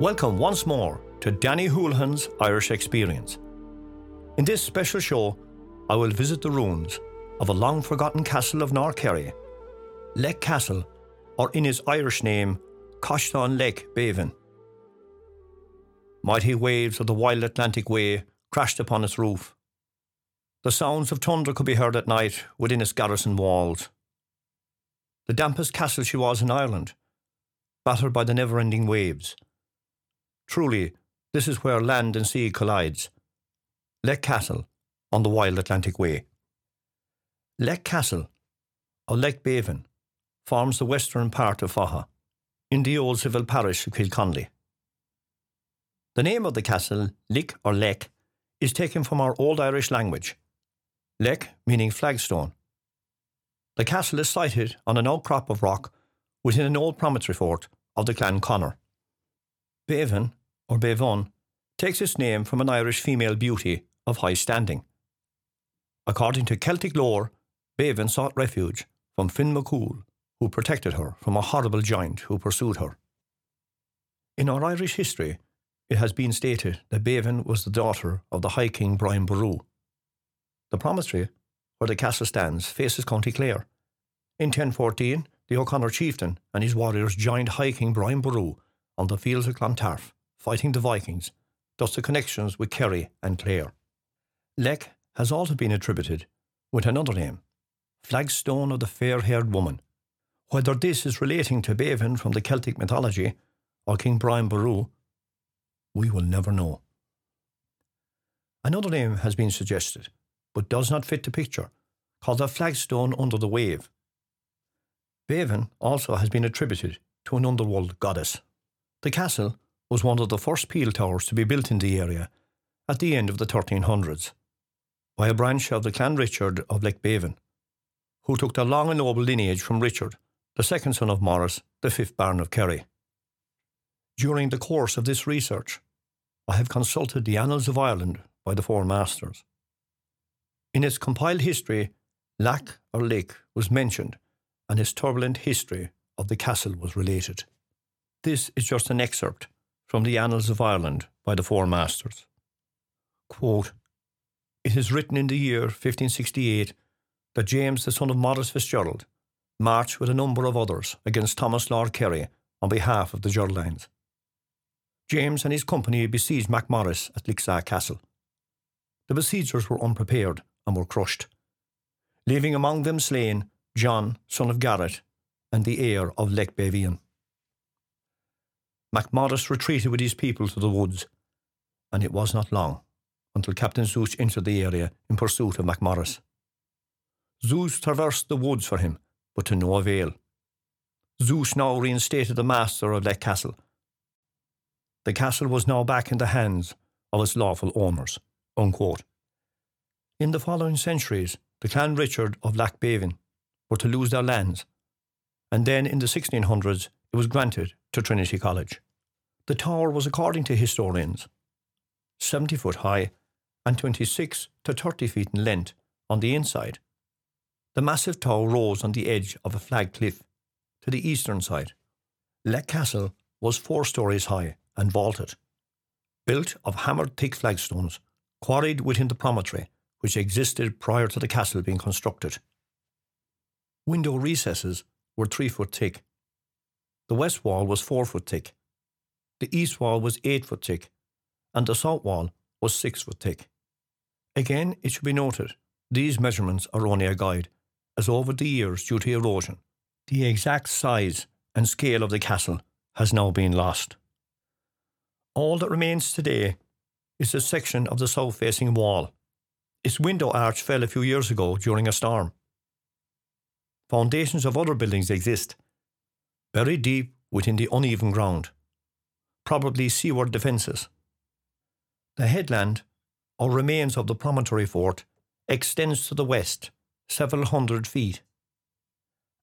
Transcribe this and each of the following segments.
Welcome once more to Danny Houlihan's Irish Experience. In this special show, I will visit the ruins of a long forgotten castle of North Kerry, Lech Castle, or in his Irish name, Coshton Lech Bavin. Mighty waves of the wild Atlantic Way crashed upon its roof. The sounds of thunder could be heard at night within its garrison walls. The dampest castle she was in Ireland, battered by the never ending waves. Truly, this is where land and sea collides. Lech Castle on the wild Atlantic Way. Lech Castle, or Lech Bevan, forms the western part of Faha, in the old civil parish of Kilconnelly. The name of the castle, Lick or Lech, is taken from our Old Irish language. Lech meaning flagstone. The castle is sited on an outcrop of rock within an old promontory fort of the clan Connor. Bevan, or Bevon, takes its name from an Irish female beauty of high standing. According to Celtic lore, Bevan sought refuge from Finn McCool, who protected her from a horrible giant who pursued her. In our Irish history, it has been stated that Bevan was the daughter of the High King Brian Boru. The promontory, where the castle stands, faces County Clare. In 1014, the O'Connor chieftain and his warriors joined High King Brian Boru on the fields of Clontarf, fighting the Vikings, thus the connections with Kerry and Clare. Lech has also been attributed with another name, Flagstone of the Fair Haired Woman. Whether this is relating to Bevan from the Celtic mythology or King Brian Boru, we will never know. Another name has been suggested, but does not fit the picture, called the Flagstone under the Wave. Bevan also has been attributed to an underworld goddess. The castle was one of the first peel towers to be built in the area at the end of the 1300s by a branch of the Clan Richard of Bevan, who took the long and noble lineage from Richard, the second son of Morris, the fifth Baron of Kerry. During the course of this research, I have consulted the Annals of Ireland by the Four Masters. In its compiled history, Lac or Lake was mentioned, and its turbulent history of the castle was related. This is just an excerpt from the Annals of Ireland by the Four Masters. Quote, it is written in the year 1568 that James, the son of Maurice Fitzgerald, marched with a number of others against Thomas Lord Kerry on behalf of the Geraldines. James and his company besieged MacMorris at Lixnaw Castle. The besiegers were unprepared and were crushed, leaving among them slain John, son of Garrett, and the heir of Lech Bevian. MacMorris retreated with his people to the woods, and it was not long until Captain Zeus entered the area in pursuit of MacMorris. Zeus traversed the woods for him, but to no avail. Zeus now reinstated the master of that Castle. The castle was now back in the hands of its lawful owners. Unquote. In the following centuries, the clan Richard of Lac Bevan were to lose their lands, and then in the 1600s it was granted to Trinity College. The tower was, according to historians, 70 foot high and 26 to 30 feet in length on the inside. The massive tower rose on the edge of a flagged cliff to the eastern side. Lech Castle was four stories high and vaulted, built of hammered thick flagstones quarried within the promontory which existed prior to the castle being constructed. Window recesses were three foot thick. The west wall was four foot thick the east wall was 8 foot thick, and the south wall was 6 foot thick. Again, it should be noted, these measurements are only a guide, as over the years, due to erosion, the exact size and scale of the castle has now been lost. All that remains today is a section of the south facing wall. Its window arch fell a few years ago during a storm. Foundations of other buildings exist, buried deep within the uneven ground probably seaward defences. The headland, or remains of the promontory fort, extends to the west, several hundred feet.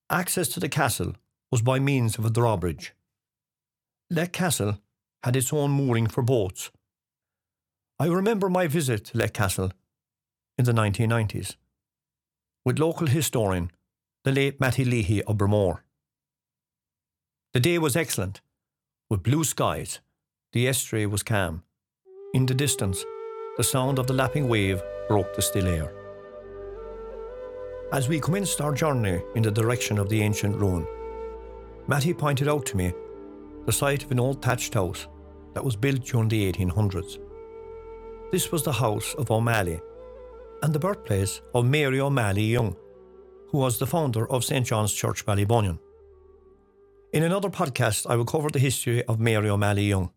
Access to the castle was by means of a drawbridge. Lech Castle had its own mooring for boats. I remember my visit to Lech Castle in the 1990s with local historian, the late Matty Leahy of Bromore. The day was excellent with blue skies The estuary was calm. In the distance, the sound of the lapping wave broke the still air. As we commenced our journey in the direction of the ancient ruin, Matty pointed out to me the site of an old thatched house that was built during the 1800s. This was the house of O'Malley and the birthplace of Mary O'Malley Young, who was the founder of St John's Church Ballybunion. In another podcast, I will cover the history of Mary O'Malley Young.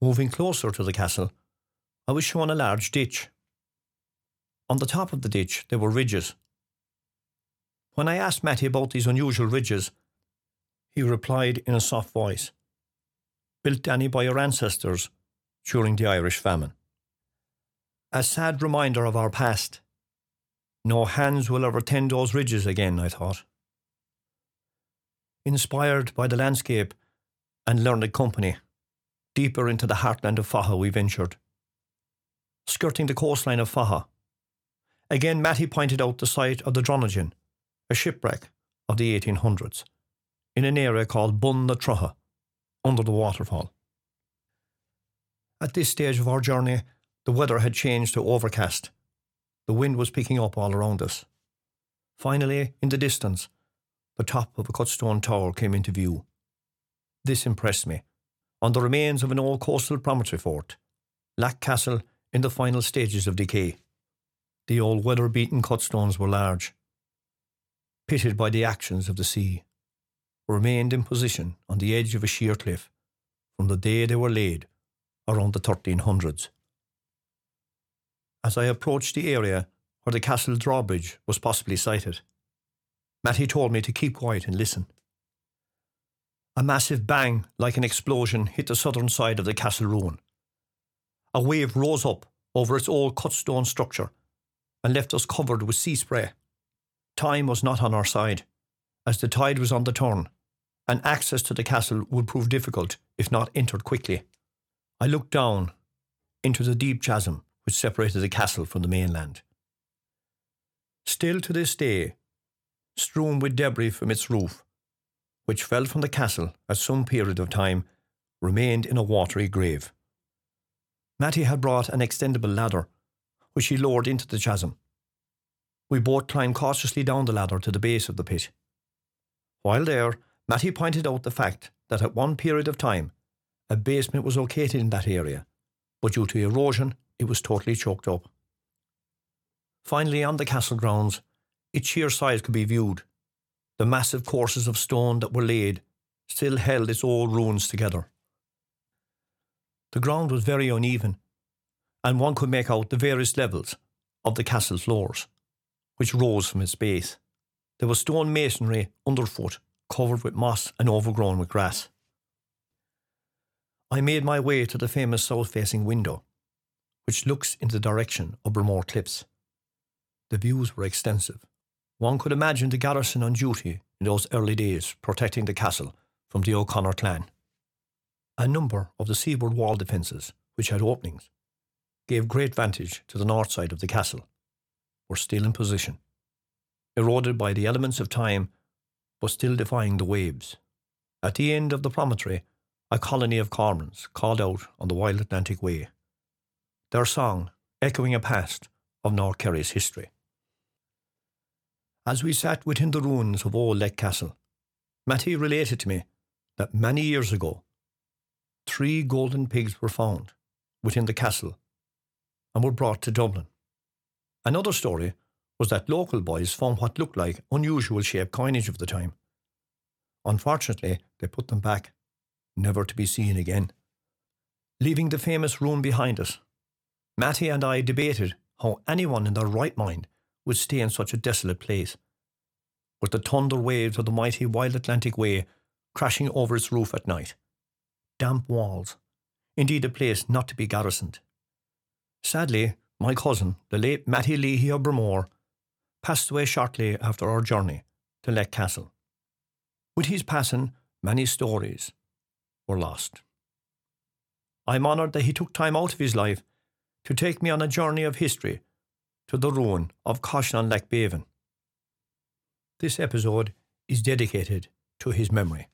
Moving closer to the castle, I was shown a large ditch. On the top of the ditch, there were ridges. When I asked Matty about these unusual ridges, he replied in a soft voice, Built Danny by your ancestors during the Irish famine. A sad reminder of our past. No hands will ever tend those ridges again, I thought. Inspired by the landscape and learned company, deeper into the heartland of Faha we ventured. Skirting the coastline of Faha. Again, Matty pointed out the site of the Dronnagin, a shipwreck of the 1800s, in an area called Bun na under the waterfall. At this stage of our journey, the weather had changed to overcast. The wind was picking up all around us. Finally, in the distance, the top of a cut stone tower came into view. This impressed me. On the remains of an old coastal promontory fort, Lack Castle in the final stages of decay. The old weather beaten cut stones were large, pitted by the actions of the sea, remained in position on the edge of a sheer cliff from the day they were laid around the 1300s. As I approached the area where the castle drawbridge was possibly sited, Matty told me to keep quiet and listen. A massive bang, like an explosion, hit the southern side of the castle ruin. A wave rose up over its old cut stone structure and left us covered with sea spray. Time was not on our side, as the tide was on the turn, and access to the castle would prove difficult if not entered quickly. I looked down into the deep chasm which separated the castle from the mainland. Still to this day, strewn with debris from its roof, which fell from the castle at some period of time, remained in a watery grave. Matty had brought an extendable ladder, which he lowered into the chasm. We both climbed cautiously down the ladder to the base of the pit. While there, Matty pointed out the fact that at one period of time, a basement was located in that area, but due to erosion, it was totally choked up. Finally, on the castle grounds, its sheer size could be viewed. The massive courses of stone that were laid still held its old ruins together. The ground was very uneven, and one could make out the various levels of the castle floors, which rose from its base. There was stone masonry underfoot, covered with moss and overgrown with grass. I made my way to the famous south facing window, which looks in the direction of Bromore Cliffs. The views were extensive. One could imagine the garrison on duty in those early days protecting the castle from the O'Connor clan. A number of the seaward wall defences, which had openings, gave great vantage to the north side of the castle, were still in position, eroded by the elements of time, but still defying the waves. At the end of the promontory, a colony of cormorants called out on the wild Atlantic Way, their song echoing a past of North Kerry's history. As we sat within the ruins of Old Leck Castle, Matty related to me that many years ago, three golden pigs were found within the castle and were brought to Dublin. Another story was that local boys found what looked like unusual shaped coinage of the time. Unfortunately, they put them back never to be seen again. Leaving the famous room behind us, Matty and I debated how anyone in their right mind would stay in such a desolate place, with the thunder waves of the mighty wild Atlantic Way crashing over its roof at night. Damp walls, indeed a place not to be garrisoned. Sadly, my cousin, the late Matty Leahy of Bromore, passed away shortly after our journey to Leck Castle. With his passing, many stories, were lost. I'm honoured that he took time out of his life to take me on a journey of history to the ruin of Caughnaon Leck Bevan. This episode is dedicated to his memory.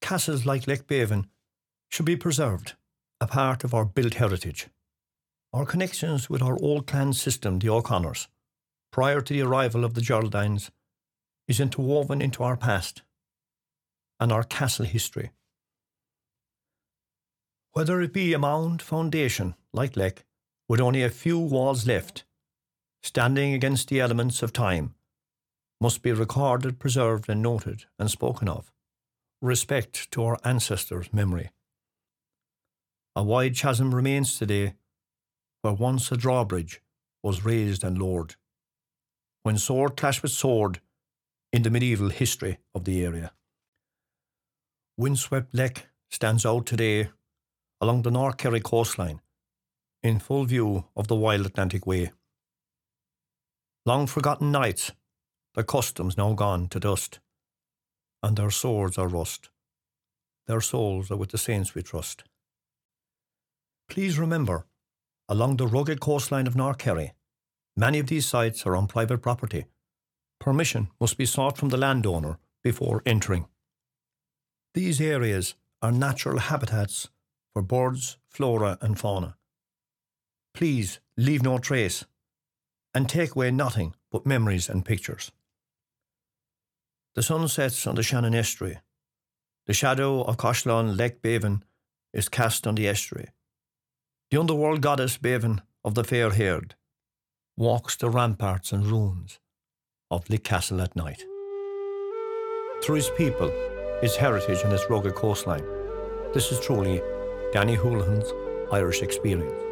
castles like Lake Bevan should be preserved, a part of our built heritage. Our connections with our old clan system, the O'Connors, prior to the arrival of the Geraldines, is interwoven into our past and our castle history. Whether it be a mound foundation like Lek, with only a few walls left, standing against the elements of time, must be recorded, preserved, and noted and spoken of. Respect to our ancestors' memory. A wide chasm remains today where once a drawbridge was raised and lowered, when sword clashed with sword in the medieval history of the area. Windswept Lek stands out today along the North Kerry coastline in full view of the wild Atlantic Way. Long forgotten knights, their customs now gone to dust, and their swords are rust. Their souls are with the saints we trust. Please remember along the rugged coastline of North Kerry. Many of these sites are on private property. Permission must be sought from the landowner before entering. These areas are natural habitats for birds, flora, and fauna. Please leave no trace and take away nothing but memories and pictures. The sun sets on the Shannon estuary. The shadow of Coshlan Lake Bevan is cast on the estuary. The underworld goddess Bevan of the fair haired walks the ramparts and ruins of Lick Castle at night. Through his people, his heritage, and his rugged coastline, this is truly Danny Houlihan's Irish experience.